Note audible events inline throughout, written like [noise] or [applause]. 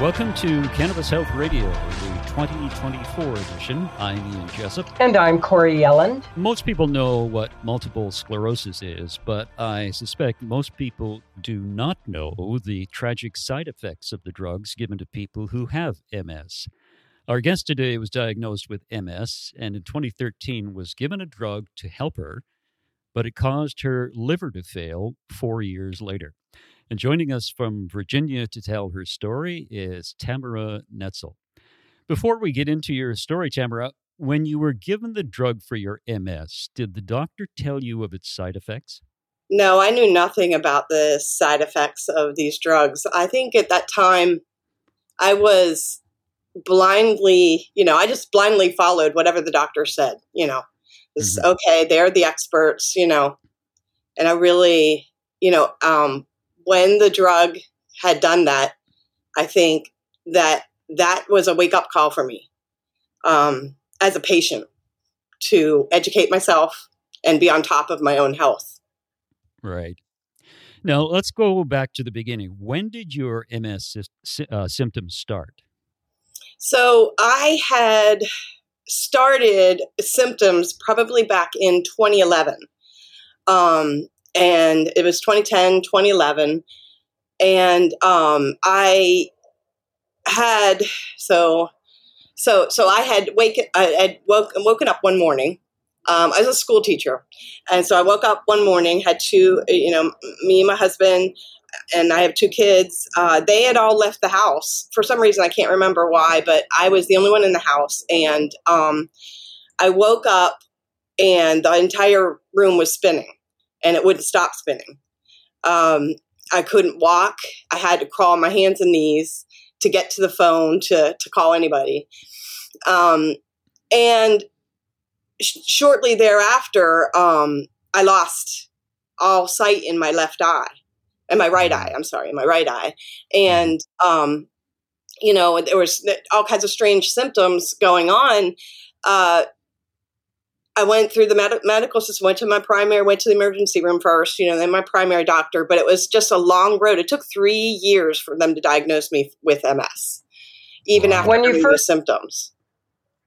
Welcome to Cannabis Health Radio, the 2024 edition. I'm Ian Jessup. And I'm Corey Yelland. Most people know what multiple sclerosis is, but I suspect most people do not know the tragic side effects of the drugs given to people who have MS. Our guest today was diagnosed with MS and in 2013 was given a drug to help her, but it caused her liver to fail four years later. And joining us from Virginia to tell her story is Tamara Netzel. Before we get into your story, Tamara, when you were given the drug for your MS, did the doctor tell you of its side effects? No, I knew nothing about the side effects of these drugs. I think at that time I was blindly, you know, I just blindly followed whatever the doctor said, you know. It's mm-hmm. okay, they're the experts, you know. And I really, you know, um, when the drug had done that, I think that that was a wake up call for me um, as a patient to educate myself and be on top of my own health. Right. Now, let's go back to the beginning. When did your MS uh, symptoms start? So, I had started symptoms probably back in 2011. Um, and it was 2010 2011 and um, i had so so so i had wake i had woke, woken up one morning um, i was a school teacher and so i woke up one morning had two you know me and my husband and i have two kids uh, they had all left the house. For some reason i can't remember why but i was the only one in the house and um, i woke up and the entire room was spinning and it wouldn't stop spinning. Um, I couldn't walk. I had to crawl on my hands and knees to get to the phone to, to call anybody. Um, and sh- shortly thereafter, um, I lost all sight in my left eye, and my right eye. I'm sorry, my right eye. And, um, you know, there was all kinds of strange symptoms going on. Uh, I went through the med- medical system, went to my primary, went to the emergency room first, you know, then my primary doctor, but it was just a long road. It took three years for them to diagnose me with MS, even after when you first symptoms.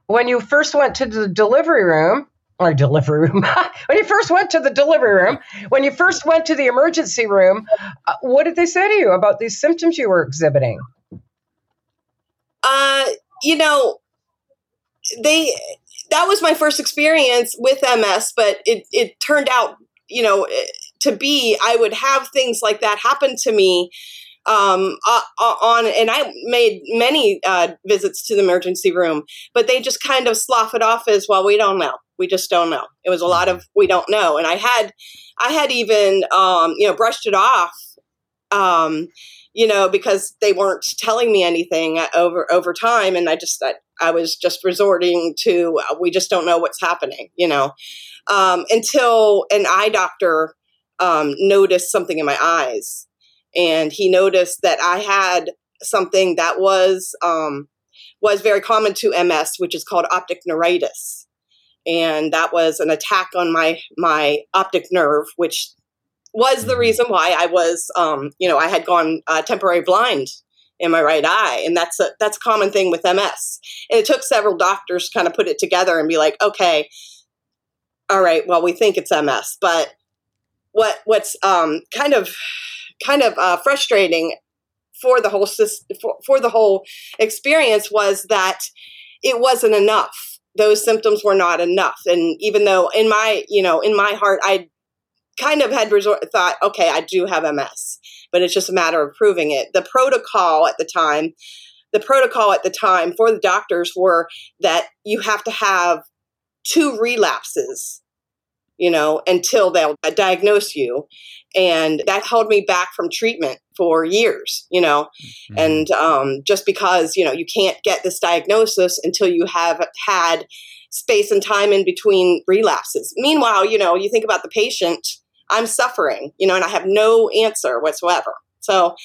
When you first went to the delivery room, or delivery room, [laughs] when you first went to the delivery room, when you first went to the emergency room, uh, what did they say to you about these symptoms you were exhibiting? Uh, you know, they that was my first experience with MS, but it, it turned out, you know, eh, to be, I would have things like that happen to me um, uh, on, and I made many uh, visits to the emergency room, but they just kind of slough it off as well. We don't know. We just don't know. It was a lot of we don't know, and I had, I had even, um, you know, brushed it off. Um, you know, because they weren't telling me anything over over time, and I just I, I was just resorting to uh, we just don't know what's happening, you know, um, until an eye doctor um, noticed something in my eyes, and he noticed that I had something that was um, was very common to MS, which is called optic neuritis, and that was an attack on my my optic nerve, which was the mm-hmm. reason why I was, um, you know, I had gone uh, temporary blind in my right eye, and that's a that's a common thing with MS. And it took several doctors to kind of put it together and be like, okay, all right, well, we think it's MS, but what what's um, kind of kind of uh, frustrating for the whole for, for the whole experience was that it wasn't enough. Those symptoms were not enough. And even though in my you know in my heart i kind of had resort thought, okay, I do have MS, but it's just a matter of proving it. The protocol at the time, the protocol at the time for the doctors were that you have to have two relapses, you know, until they'll diagnose you. And that held me back from treatment for years, you know, mm-hmm. and um, just because, you know, you can't get this diagnosis until you have had space and time in between relapses. Meanwhile, you know, you think about the patient, I'm suffering, you know, and I have no answer whatsoever. So,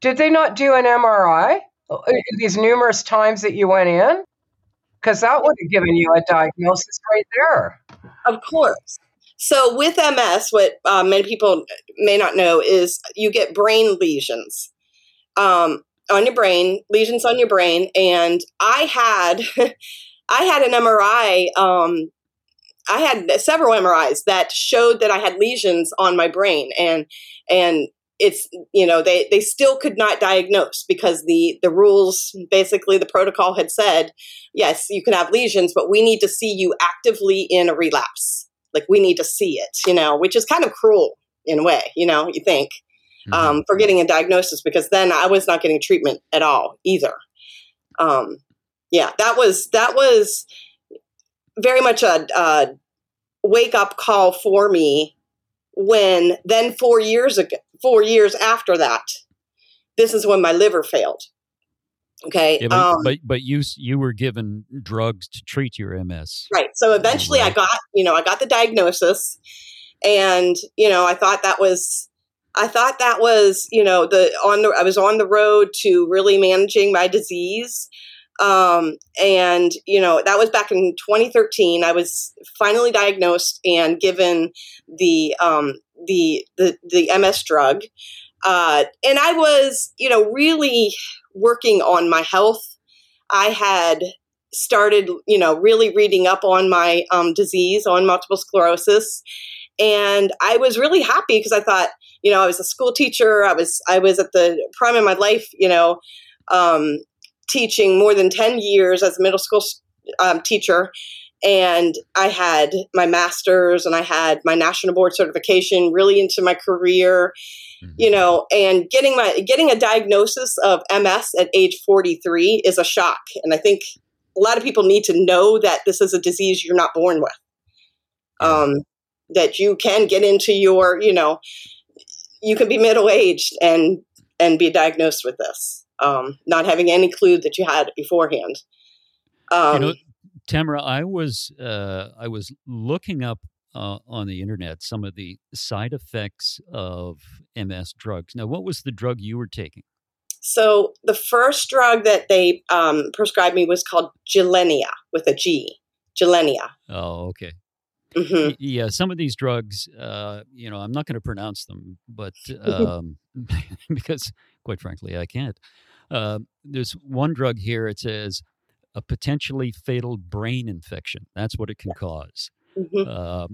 did they not do an MRI uh, these numerous times that you went in? Because that would have given you a diagnosis right there. Of course. So with MS, what uh, many people may not know is you get brain lesions um, on your brain, lesions on your brain, and I had [laughs] I had an MRI. Um, I had several MRIs that showed that I had lesions on my brain, and and it's you know they they still could not diagnose because the the rules basically the protocol had said yes you can have lesions but we need to see you actively in a relapse like we need to see it you know which is kind of cruel in a way you know you think mm-hmm. um, for getting a diagnosis because then i was not getting treatment at all either um, yeah that was that was very much a, a wake up call for me when then four years ago four years after that, this is when my liver failed. Okay, yeah, but, um, but, but you you were given drugs to treat your MS, right? So eventually, right. I got you know I got the diagnosis, and you know I thought that was I thought that was you know the on the I was on the road to really managing my disease, um, and you know that was back in 2013. I was finally diagnosed and given the um, the the, the MS drug, uh, and I was you know really working on my health. I had started you know really reading up on my um, disease on multiple sclerosis, and I was really happy because I thought you know I was a school teacher. I was I was at the prime of my life. You know. Um, teaching more than 10 years as a middle school um, teacher and I had my master's and I had my national board certification really into my career, mm-hmm. you know, and getting my getting a diagnosis of MS at age 43 is a shock. And I think a lot of people need to know that this is a disease you're not born with. Um, that you can get into your, you know, you can be middle aged and and be diagnosed with this, um, not having any clue that you had beforehand. Um, you know, Tamara, I was uh, I was looking up uh, on the internet some of the side effects of MS drugs. Now, what was the drug you were taking? So the first drug that they um, prescribed me was called Gilenya with a G. Gilenya. Oh, okay. Mm-hmm. Yeah, some of these drugs, uh, you know, I'm not going to pronounce them, but [laughs] um, [laughs] because, quite frankly, I can't. Uh, there's one drug here. It says a potentially fatal brain infection. That's what it can cause. Mm-hmm. Uh,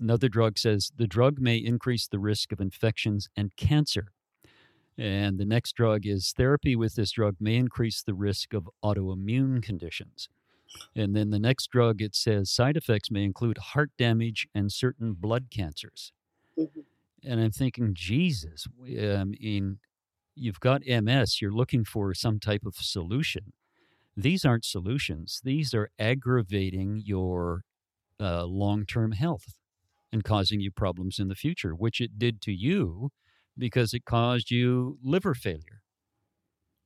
another drug says the drug may increase the risk of infections and cancer. And the next drug is therapy with this drug may increase the risk of autoimmune conditions. And then the next drug, it says side effects may include heart damage and certain blood cancers. Mm-hmm. And I'm thinking, Jesus, I mean, you've got MS, you're looking for some type of solution these aren't solutions. These are aggravating your uh, long term health and causing you problems in the future, which it did to you because it caused you liver failure.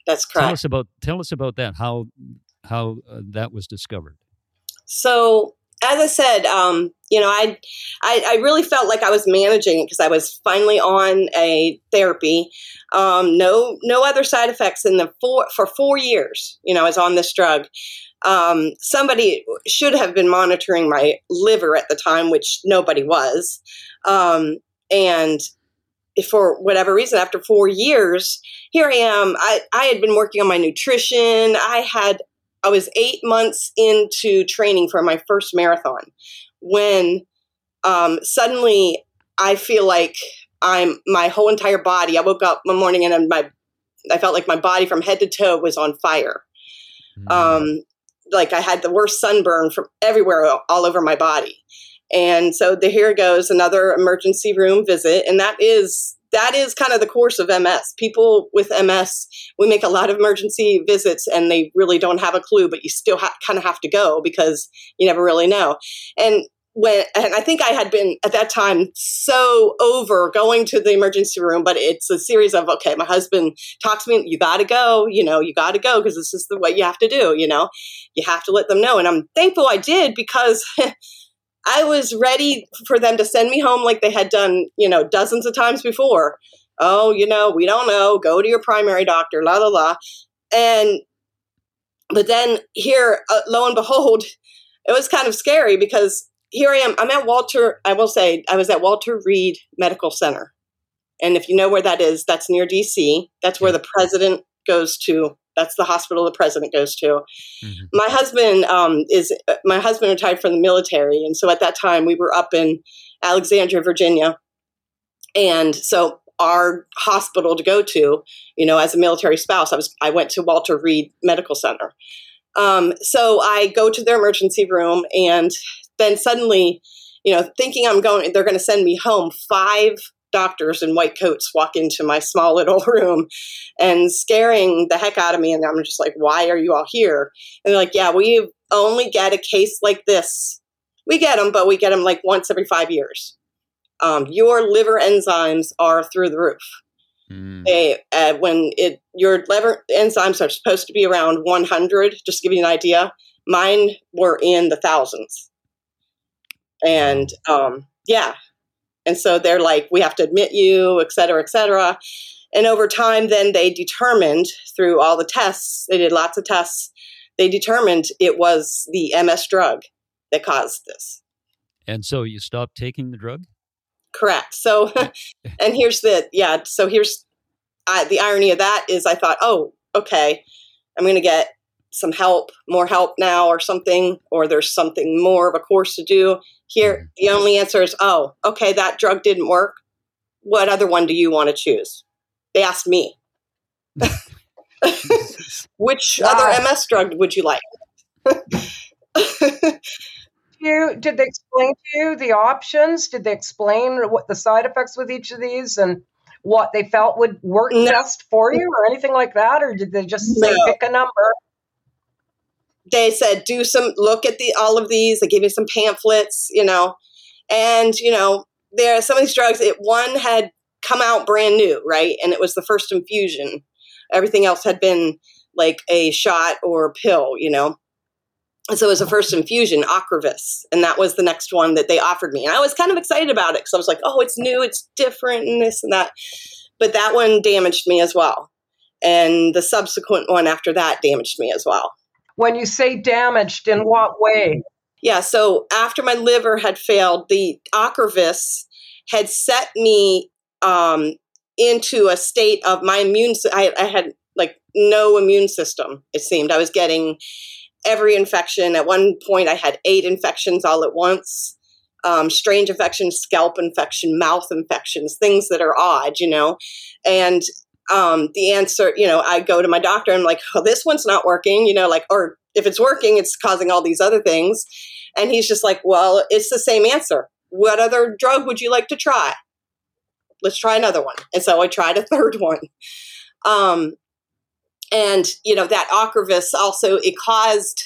That's correct. Tell us about tell us about that. How how uh, that was discovered. So as I said, um, you know, I, I, I really felt like I was managing it because I was finally on a therapy. Um, no, no other side effects in the four for four years. You know, I was on this drug. Um, somebody should have been monitoring my liver at the time, which nobody was. Um, and for whatever reason, after four years, here I am. I, I had been working on my nutrition. I had I was eight months into training for my first marathon when um, suddenly I feel like I'm my whole entire body. I woke up one morning and my I felt like my body from head to toe was on fire. Mm. Um, like I had the worst sunburn from everywhere, all over my body. And so the, here goes another emergency room visit, and that is that is kind of the course of MS. People with MS, we make a lot of emergency visits and they really don't have a clue, but you still ha- kind of have to go because you never really know. And when and I think I had been at that time so over going to the emergency room, but it's a series of okay, my husband talks to me, you got to go, you know, you got to go because this is the way you have to do, you know, you have to let them know, and I'm thankful I did because. [laughs] I was ready for them to send me home like they had done, you know, dozens of times before. Oh, you know, we don't know. Go to your primary doctor, la la la. And but then here, uh, lo and behold, [laughs] it was kind of scary because here I am. I'm at Walter. I will say I was at Walter Reed Medical Center, and if you know where that is, that's near DC. That's where the president goes to. That's the hospital the president goes to. Mm-hmm. My husband um, is my husband retired from the military, and so at that time we were up in Alexandria, Virginia, and so our hospital to go to, you know, as a military spouse, I was I went to Walter Reed Medical Center. Um, so I go to their emergency room, and then suddenly, you know, thinking I'm going, they're going to send me home. Five doctors in white coats walk into my small little [laughs] room and scaring the heck out of me. And I'm just like, why are you all here? And they're like, yeah, we only get a case like this. We get them, but we get them like once every five years. Um, your liver enzymes are through the roof. Mm. They, uh, when it your liver enzymes are supposed to be around 100, just to give you an idea, mine were in the thousands. And um, yeah, and so they're like, we have to admit you, et cetera, et cetera. And over time, then they determined through all the tests, they did lots of tests, they determined it was the MS drug that caused this. And so you stopped taking the drug? Correct. So, [laughs] and here's the, yeah, so here's uh, the irony of that is I thought, oh, okay, I'm going to get some help, more help now or something, or there's something more of a course to do. Here, mm-hmm. the only answer is, oh, okay, that drug didn't work. What other one do you want to choose? They asked me. [laughs] Which wow. other MS drug would you like? [laughs] you did they explain to you the options? Did they explain what the side effects with each of these and what they felt would work no. best for you or anything like that? Or did they just say no. pick a number? They said do some look at the all of these they gave me some pamphlets you know? And you know there are some of these drugs it one had come out brand new right? And it was the first infusion. Everything else had been like a shot or a pill you know? And so it was the first infusion Ocrevus and that was the next one that they offered me. And i was kind of excited about it because i was like oh it's new it's different and this and that. But that one damaged me as well. And the subsequent one after that damaged me as well when you say damaged, in what way? Yeah, so after my liver had failed, the Ocrevus had set me um, into a state of my immune. I, I had like no immune system. It seemed I was getting every infection. At one point, I had eight infections all at once. Um, strange infections, scalp infection, mouth infections, things that are odd, you know. And um, the answer, you know, I go to my doctor and I'm like, oh, this one's not working, you know, like, or if it's working, it's causing all these other things. And he's just like, well, it's the same answer. What other drug would you like to try? Let's try another one. And so I tried a third one. Um, and you know that Ocrevus also it caused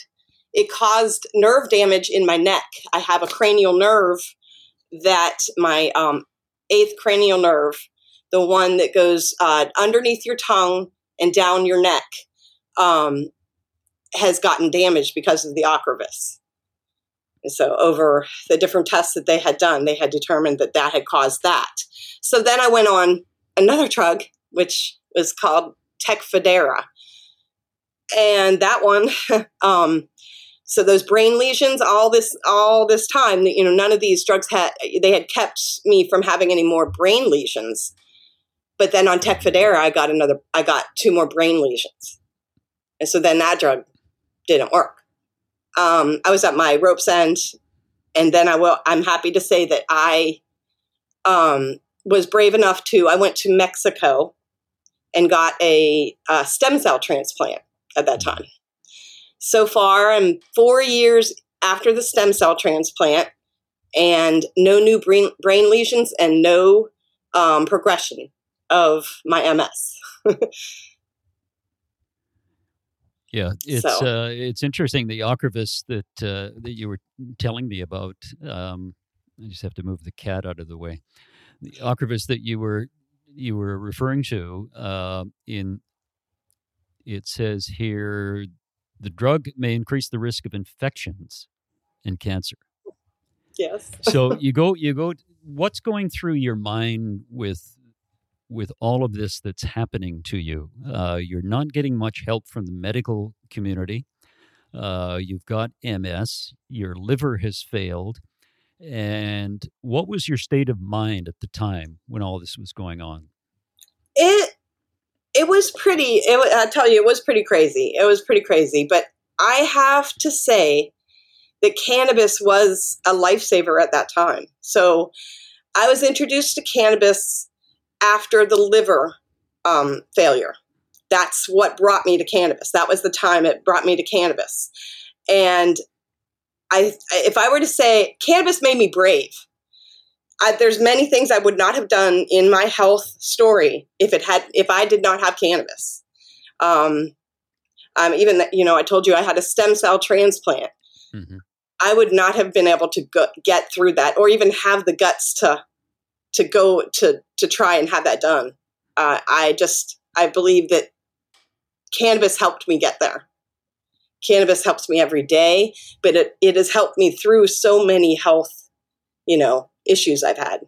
it caused nerve damage in my neck. I have a cranial nerve that my um, eighth cranial nerve the one that goes uh, underneath your tongue and down your neck, um, has gotten damaged because of the Ocrevus. And so, over the different tests that they had done, they had determined that that had caused that. So then I went on another drug, which was called Tecfidera. And that one, [laughs] um, so those brain lesions, all this, all this time, you know, none of these drugs had, they had kept me from having any more brain lesions. But then on Tecfidera, I got another, I got two more brain lesions. And so then that drug didn't work. Um, I was at my rope's end. And then I will, I'm happy to say that I um, was brave enough to, I went to Mexico and got a, a stem cell transplant at that time. So far, I'm four years after the stem cell transplant and no new brain, brain lesions and no um, progression of my MS. Yeah, it's So- uh, it's interesting the Ocrevus that uh, that you were telling me about. Um, I just have to move the cat out of the way. The Ocrevus that you were you were referring to uh, in it says here the drug may increase the risk of infections and cancer. Yes. So [laughs] you go you go. What's going through your mind with with all of this that's happening to you. Uh, you're not getting much help from the medical community. Uh, you've got MS. Your liver has failed. And what was your state of mind at the time when all this was going on? It it was pretty. It, I tell you, it was pretty crazy. It was pretty crazy. But I have to say that cannabis was a lifesaver at that time. So I was introduced to cannabis after the liver um, failure. That's what brought me to cannabis. That was the time it brought me to cannabis. And I, if I were to say, cannabis made me brave. I, there's many things I would not have done in my health story if it had if I did not have cannabis. Um, um, even that, you know, I told you I had a stem cell transplant. Mhm. I would not have been able to go, get through that, or even have the guts to to go to to try and have that done. Uh, I just I believe that cannabis helped me get there. Cannabis helps me every day, but it, it has helped me through so many health, you know, issues I've had.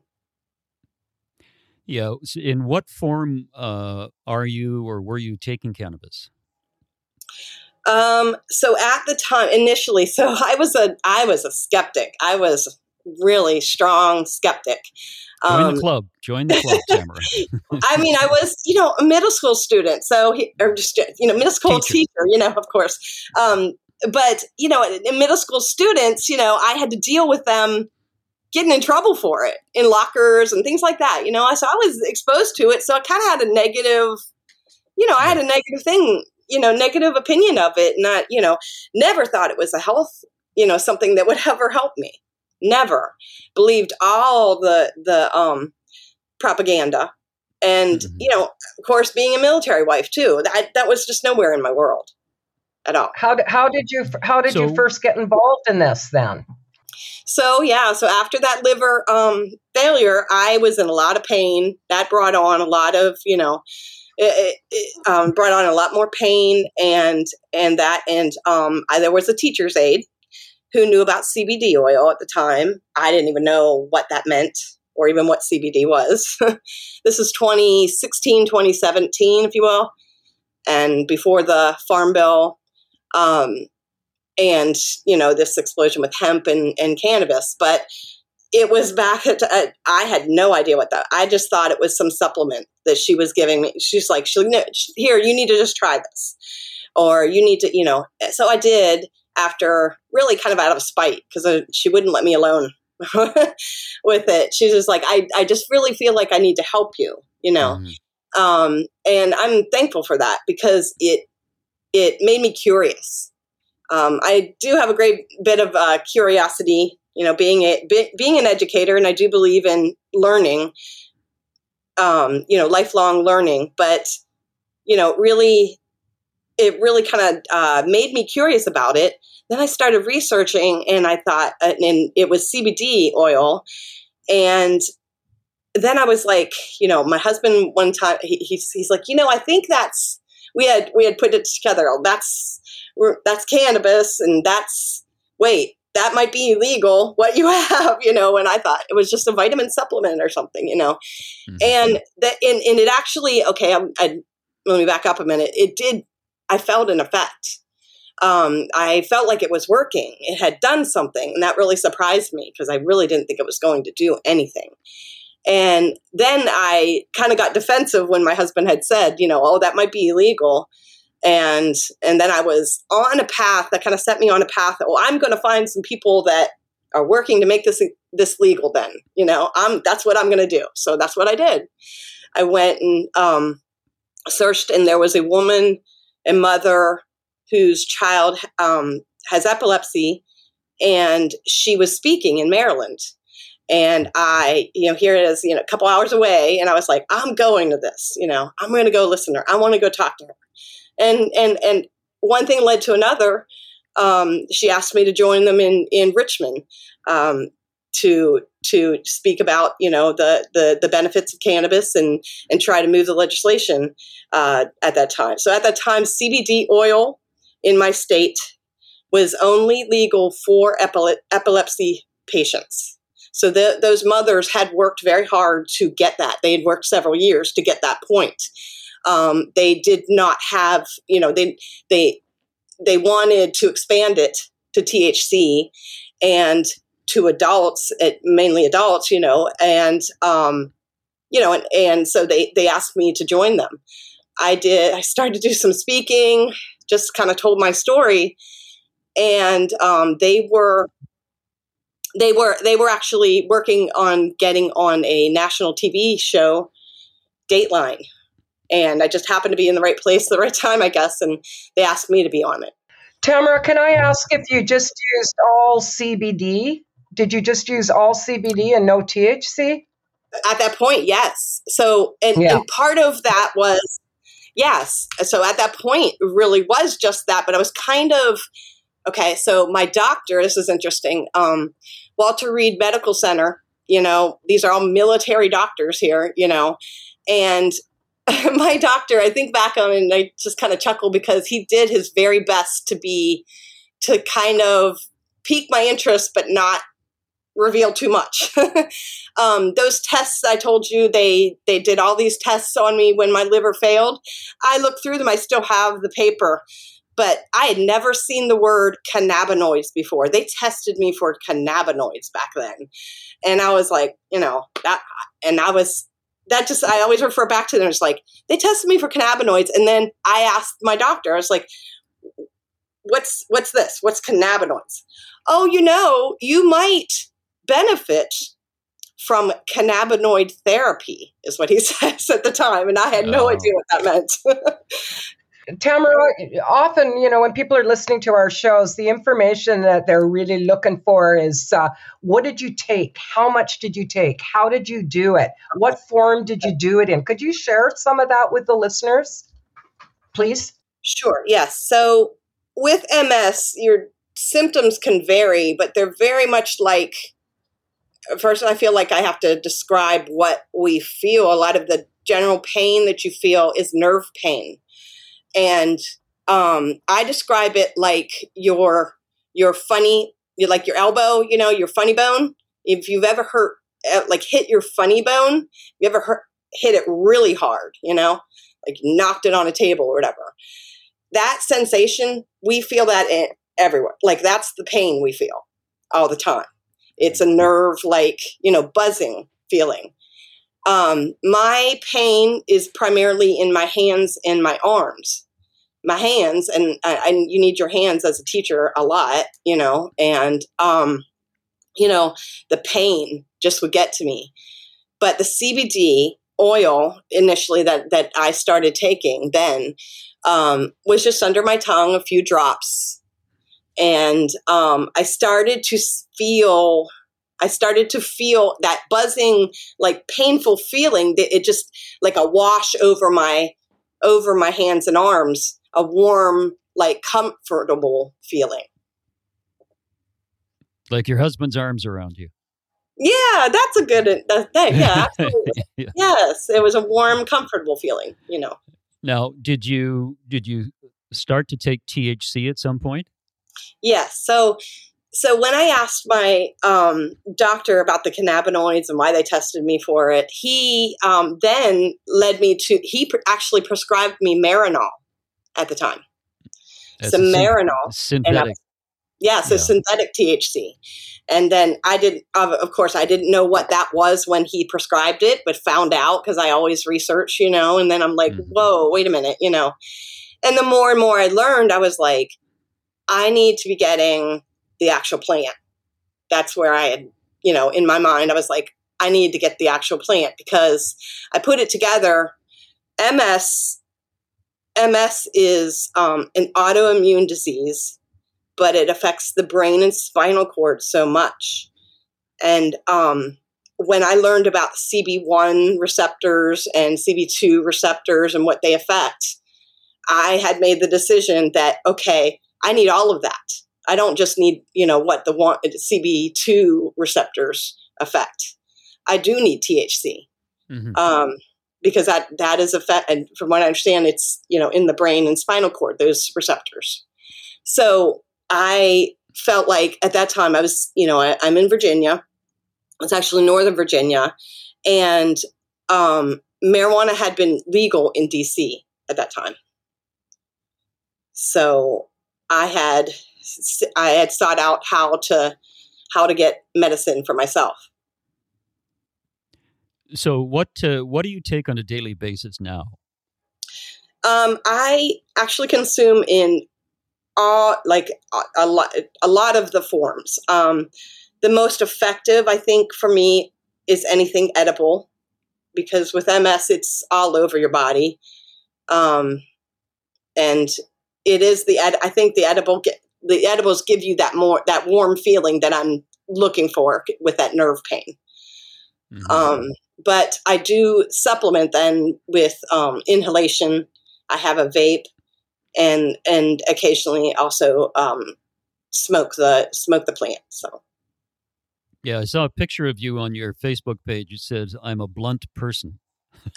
Yeah. In what form uh, are you or were you taking cannabis? Um, so at the time, initially, [laughs] so I was a I was a skeptic. I was really strong skeptic. Join Um, the club. Join the club, Tamara. [laughs] I mean, I was, you know, a middle school student, so he, or just, you know, middle school Teacher. teacher, you know, of course. Um, but you know, in middle school students, you know, I had to deal with them getting in trouble for it in lockers and things like that. You know, I so I was exposed to it, so I kind of had a negative, you know, I had a negative thing, you know, negative opinion of it, and I, you know, never thought it was a health, you know, something that would [laughs] ever help me. Never believed all the the um propaganda and Mhm. you know of course being a military wife too that that was just nowhere in my world at all How did, how did you how did So- you first get involved in this then? so yeah so after that liver um failure i was in a lot of pain that brought on a lot of you know it, it, it, um, brought on a lot more pain and and that and um I, there was a teacher's aide who knew about cbd oil at the time. I didn't even know what that meant or even what cbd was. [laughs] This is 2016 2017 if you will and before the farm bill. Um, and you know this explosion with hemp and, and cannabis but it was back at i had no idea what that i just thought it was some supplement that she was giving me. She's like she, no, here you need to just try this or you need to you know. So i did after really kind of out of spite because she wouldn't let me alone [laughs] with it she's just like I, I just really feel like i need to help you you know Mhm. um, and I'm thankful for that because it it made me curious. Um, I do have a great bit of uh, curiosity, you know, being a be, being an educator, and I do believe in learning, um, you know, lifelong learning. But you know, really, it really kind of uh, made me curious about it. Then I started researching, and I thought, uh, and it was CBD oil, and then I was like, you know, my husband one time he, he's he's like, you know, I think that's we had we had put it together. Oh, That's that's cannabis, and that's wait, that might be illegal. What you [laughs] have, you know? And I thought it was just a vitamin supplement or something, you know. Mhm. And that and, and it actually okay. I'm, I, let me back up a minute. It did. I felt an effect. Um, I felt like it was working. It had done something, and that really surprised me because I really didn't think it was going to do anything. And then I kind of got defensive when my husband had said, you know, oh, that might be illegal. And and then I was on a path that kind of set me on a path that, well, I'm going to find some people that are working to make this this legal. Then, you know, I'm that's what I'm going to do. So that's what I did. I went and um, searched, and there was a woman, a mother whose child um, has epilepsy, and she was speaking in Maryland and I, you know, here it is, you know, a couple hours away, and I was like, I'm going to this, you know, I'm going to go listen to her. I want to go talk to her, and and and one thing led to another. Um, she asked me to join them in in Richmond um, to to speak about you know the, the the benefits of cannabis and and try to move the legislation uh, at that time. So at that time, CBD oil in my state was only legal for epilepsy patients. So the, those mothers had worked very hard to get that. They had worked several years to get that point. Um, they did not have, you know, they they they wanted to expand it to THC and to adults, mainly adults, you know, and um, you know, and, and so they they asked me to join them. I did. I started to do some speaking, just kind of told my story, and um, they were they were they were actually working on getting on a national TV show, Dateline, and I just happened to be in the right place at the right time, I guess, and they asked me to be on it. Tamara, can I ask if you just used all CBD? Did you just use all CBD and no THC? At that point, yes. So, and, yeah. and part of that was yes. So at that point, really was just that, but I was kind of Okay, so my doctor, this is interesting. Um, Walter Reed Medical Center, you know, these are all military doctors here, you know, and [laughs] my doctor, I think back on and I just kind of chuckle because he did his very best to be, to kind of pique my interest, but not reveal too much. [laughs] um, those tests I told you, they they did all these tests on me when my liver failed. I looked through them. I still have the paper but I had never seen the word cannabinoids before. They tested me for cannabinoids back then. And I was like, you know, that, and I was, that just, I always refer back to them. It's like, they tested me for cannabinoids. And then I asked my doctor, I was like, what's, what's this? What's cannabinoids? Oh, you know, you might benefit from cannabinoid therapy is what he [laughs] says at the time and i had no oh. idea what that meant [laughs] Tamara, often, you know, when people are listening to our shows, the information that they're really looking for is uh, what did you take? How much did you take? How did you do it? What form did you do it in? Could you share some of that with the listeners, please? Sure, yes. So with MS, your symptoms can vary, but they're very much like first i feel like i have to describe what we feel a lot of the general pain that you feel is nerve pain and um, I describe it like your your funny, like your elbow, you know, your funny bone. If you've ever hurt, uh, like hit your funny bone, you ever hurt, hit it really hard, you know, like knocked it on a table or whatever. That sensation, we feel that in everywhere. Like that's the pain we feel all the time. It's a nerve, like you know, buzzing feeling. Um, my pain is primarily in my hands and my arms. My hands, and, and you need your hands as a teacher a lot, you know, and, um, you know, the pain just would get to me. But the CBD oil initially that, that I started taking then um, was just under my tongue, a few drops. And um, I started to feel I started to feel that buzzing, like painful feeling that it just like a wash over my over my hands and arms, a warm, like comfortable feeling. Like your husband's arms around you. Yeah, that's a good uh, thing. Yeah, [laughs] yeah, Yes, it was a warm, comfortable feeling. You know. Now, did you did you start to take THC at some point? Yes. So so when I asked my um, doctor about the cannabinoids and why they tested me for it, he um, then led me to he pr- actually prescribed me Marinol at the time. That's Some Marinol, synthetic. yeah, so yeah. synthetic THC. And then I did, of course, I didn't know what that was when he prescribed it, but found out because I always research, you know. And then I'm like, mm-hmm. whoa, wait a minute, you know. And the more and more I learned, I was like, I need to be getting the actual plant. That's where I had, you know, in my mind, I was like, I need to get the actual plant because I put it together. MS, MS is um, an autoimmune disease, but it affects the brain and spinal cord so much. And um, when I learned about CB1 receptors and CB2 receptors and what they affect, I had made the decision that, okay, I need all of that. I don't just need, you know, what the one CB2 receptors affect. I do need THC. Mm-hmm. Um, because that that is effect and from what I understand, it's you know in the brain and spinal cord, those receptors. So I felt like at that time I was, you know, I, am in Virginia. It's actually Northern Virginia, and um, marijuana had been legal in DC at that time. So I had I had sought out how to how to get medicine for myself. So what uh, what do you take on a daily basis now? Um, I actually consume in all like a, a lot a lot of the forms. Um, the most effective, I think, for me is anything edible because with MS, it's all over your body. Um, and it is the ed- I think the edible the edibles give you that more that warm feeling that I'm looking for with that nerve pain. Mm-hmm. Um, but I do supplement then with um, inhalation. I have a vape, and and occasionally also um, smoke the smoke the plant. So. Yeah, I saw a picture of you on your Facebook page. It says, "I'm a blunt person." [laughs]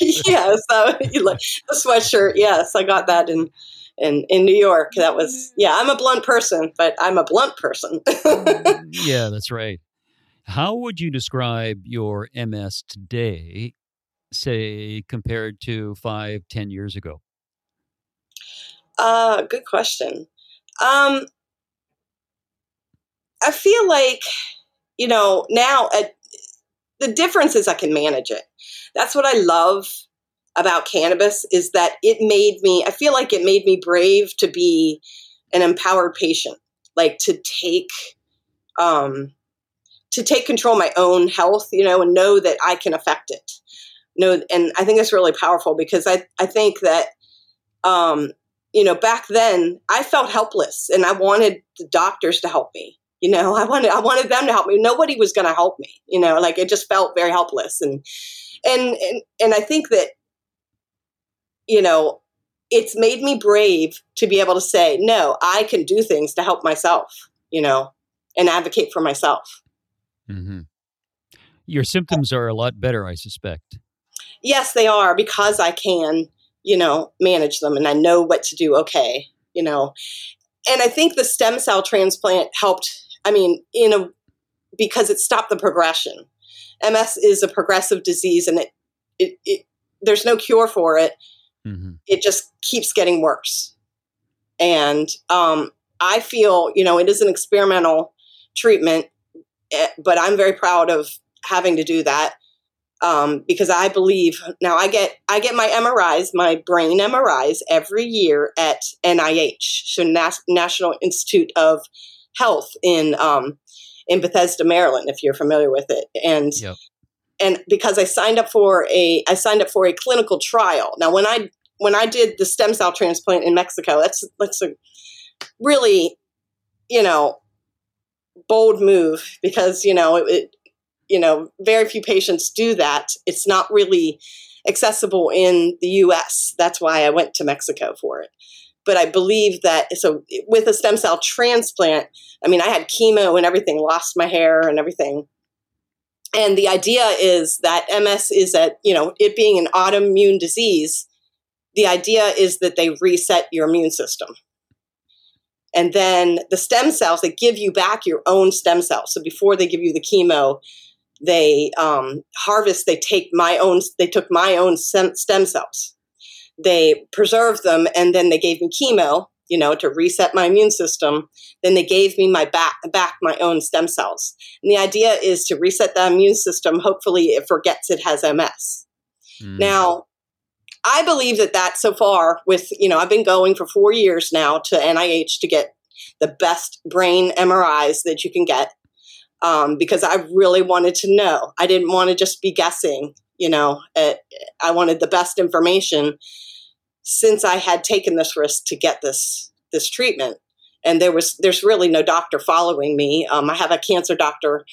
yes, [laughs] uh, the sweatshirt. Yes, I got that in in in New York. That was yeah. I'm a blunt person, but I'm a blunt person. [laughs] yeah, that's right. How would you describe your MS today, say compared to five, ten years ago? Uh, good question. Um, I feel like you know now at, the difference is I can manage it. That's what I love about cannabis is that it made me, I feel like it made me brave to be an empowered patient, like to take, um, to take control of my own health, you know, and know that I can affect it. No, and I think it's really powerful because I, I think that, um, you know, back then I felt helpless and I wanted the doctors to help me. You know, [laughs] I wanted I wanted them to help me. Nobody was going to help me. You know, like it just felt very helpless, and and and and I think that you know, it's made me brave to be able to say, no, I can do things to help myself, you know, and advocate for myself. Mm-hmm. Your symptoms are a lot better, I suspect. Yes, they are because I can, you know, manage them and I know what to do. Okay, you know, and I think the stem cell transplant helped. I mean, in a because it stopped the progression. MS is a progressive disease, and it, it, it there's no cure for it mm-hmm. it just keeps getting worse. And um, I feel, you know, it is an experimental treatment, eh, but I'm very proud of having to do that um, because I believe now I get I get my MRIs, my brain MRIs every year at NIH, so Nas- National Institute of Health in um, in Bethesda, Maryland, if you're familiar with it, and yep and because I signed up for a I signed up for a clinical trial. Now when I when I did the stem cell transplant in Mexico, that's that's a really you know bold move because you know it, it you know very few patients do that. It's not really accessible in the US. That's why I went to Mexico for it. But I believe that so with a stem cell transplant, I mean I had chemo and everything, lost my hair and everything and the idea is that MS is a, you know, it being an autoimmune disease, the idea is that they reset your immune system. And then the stem cells, they give you back your own stem cells. So before they give you the chemo, they um, harvest, they take my own, they took my own stem cells. They preserved them and then they gave me chemo you know, to reset my immune system. Then they gave me my back, back my own stem cells. And the idea is to reset the immune system. Hopefully, it forgets it has MS. Mm. Now, I believe that that so far, with you know, I've been going for four years now to NIH to get the best brain MRIs that you can get um, because I really wanted to know. I didn't want to just be guessing. You know, I wanted the best information since I had taken this risk to get this this treatment. And there was there's really no doctor following me. Um, I have a cancer doctor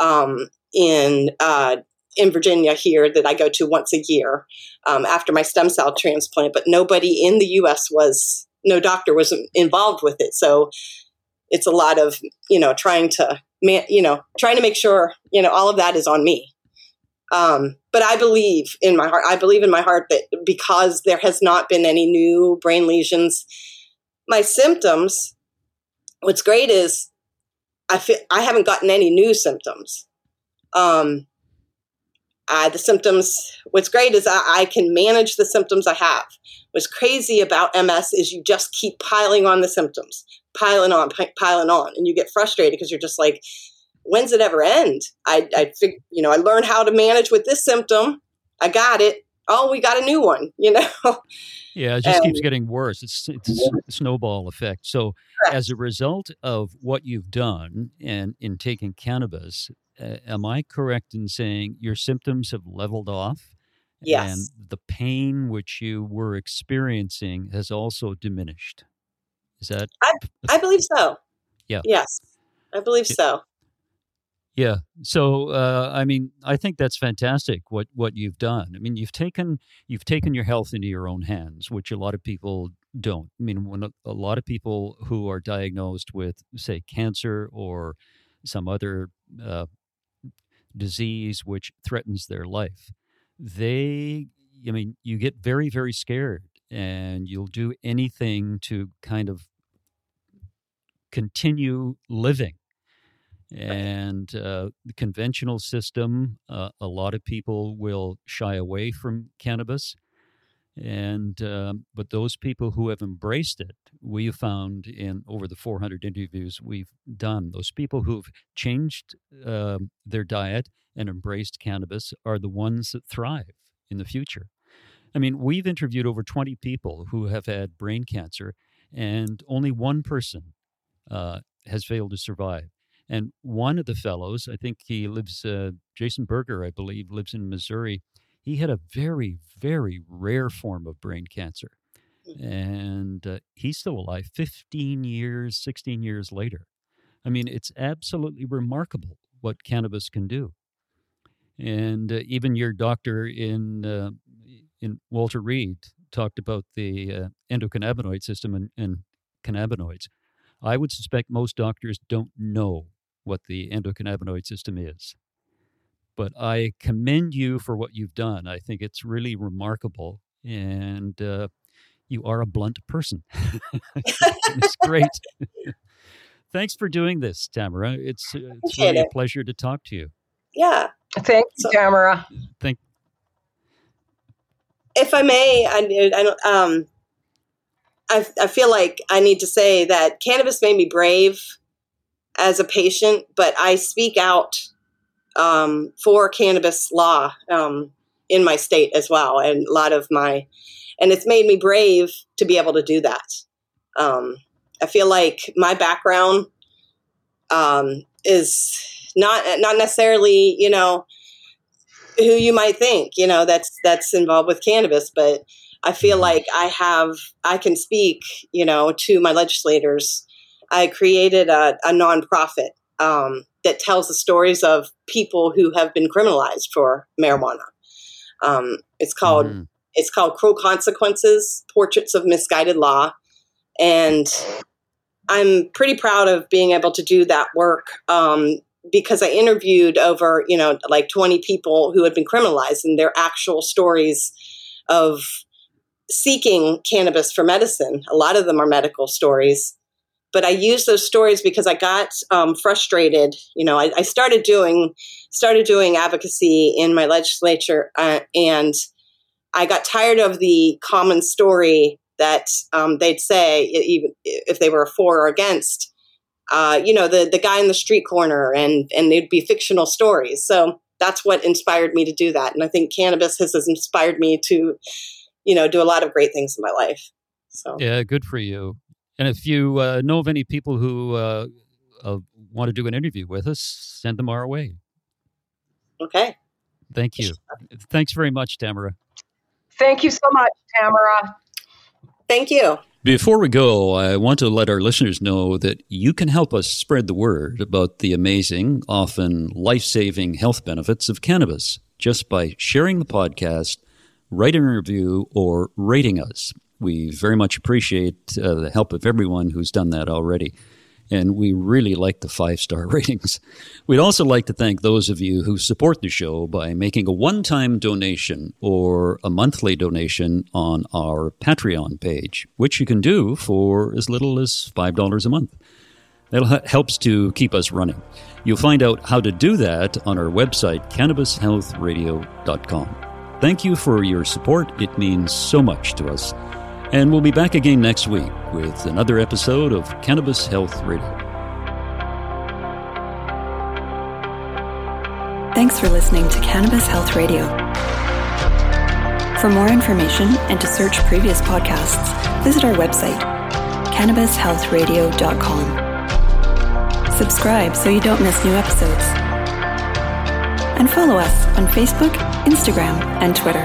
um, in uh, in Virginia here that I go to once a year um, after my stem cell transplant, but nobody in the U.S. was no doctor was involved with it. So it's a lot of you know trying to man, you know trying to make sure you know all of that is on me. Um, but I believe in my heart. I believe in my heart that because there has not been any new brain lesions, my symptoms. What's great is I feel I haven't gotten any new symptoms. Um, uh, the symptoms. What's great is I, I, can manage the symptoms I have. What's crazy about MS is you just keep piling on the symptoms, piling on, pi- piling on, and you get frustrated because you're just like, when's it ever end? I, I fig- you know, I learned how to manage with this symptom. I got it. Oh, we got a new one. [laughs] You know. Yeah, it just and, keeps getting worse. It's it's a snowball effect. So, correct. as a result of what you've done and in taking cannabis, uh, am I correct in saying your symptoms have leveled off? Yes. And the pain which you were experiencing has also diminished. Is that? I, I believe so. Yeah. Yes, I believe so. Yeah. So uh, I mean, I think that's fantastic what what you've done. I mean, you've taken you've taken your health into your own hands, which a lot of people don't. I mean, when a, a lot of people who are diagnosed with, say, cancer or some other uh, disease which threatens their life, they, I mean, you get very, very scared and you'll do anything to kind of continue living. And uh, the conventional system, uh, a lot of people will shy away from cannabis. And um, but those people who have embraced it, we have found in over the 400 interviews we've done, those people who've changed uh, their diet and embraced cannabis are the ones that thrive in the future. I mean, we've interviewed over 20 people who have had brain cancer, and only one person uh, has failed to survive. And one of the fellows, I think he lives, uh, Jason Berger, I believe, lives in Missouri he had a very, very rare form of brain cancer. Mm. And uh, he's still alive 15 years, 16 years later. I mean, it's absolutely remarkable what cannabis can do. And uh, even your doctor in, uh, in Walter Reed talked about the uh, endocannabinoid system and, and cannabinoids. I would suspect most doctors don't know what the endocannabinoid system is but I commend you for what you've done. I think it's really remarkable, and uh, you are a blunt person. [laughs] it's great. [laughs] Thanks for doing this, Tamara. It's uh, it's really it. a pleasure to talk to you. Yeah. Thanks, you, Tamara. Thank. If I may, I, I don't. Um, I, I feel like I need to say that cannabis made me brave as a patient, but I speak out um, for cannabis law um, in my state as well, and a lot of my, and it's made me brave to be able to do that. Um, I feel like my background um, is not not necessarily, you know, who you might think, you know, that's that's involved with cannabis, but I feel mm-hmm. like I have I can speak, you know, to my legislators. I created a, a nonprofit um, that tells the stories of people who have been criminalized for marijuana. Um, it's called mm-hmm. it's called Cruel Consequences: Portraits of Misguided Law, and I'm pretty proud of being able to do that work um, because I interviewed over you know like 20 people who had been criminalized and their actual stories of seeking cannabis for medicine. A lot of them are medical stories but I use those stories because I got um, frustrated. You know, I, I, started doing started doing advocacy in my legislature, uh, and I got tired of the common story that um, they'd say, even if they were for or against. Uh, you know, the the guy in the street corner, and and they'd be fictional stories. So that's what inspired me to do that, and I think cannabis has, has inspired me to, you know, do a lot of great things in my life. So yeah, good for you. And if you uh, know of any people who uh, uh, want to do an interview with us, send them our way. Okay. Thank you. Thanks very much, Tamara. Thank you so much, Tamara. Thank you. Before we go, I want to let our listeners know that you can help us spread the word about the amazing, often life saving health benefits of cannabis. just by sharing the podcast, writing a review, or rating us. We very much appreciate uh, the help of everyone who's done that already. And we really like the five star [laughs] ratings. We'd also like to thank those of you who support the show by making a one time donation or a monthly donation on our Patreon page, which you can do for as little as $5 a month. That helps to keep us running. You'll find out how to do that on our website, cannabishealthradio.com. Thank you for your support. It means so much to us. And we'll be back again next week with another episode of Cannabis Health Radio. Thanks for listening to Cannabis Health Radio. For more information and to search previous podcasts, visit our website, cannabishealthradio.com. Subscribe so you don't miss new episodes. And follow us on Facebook, Instagram, and Twitter.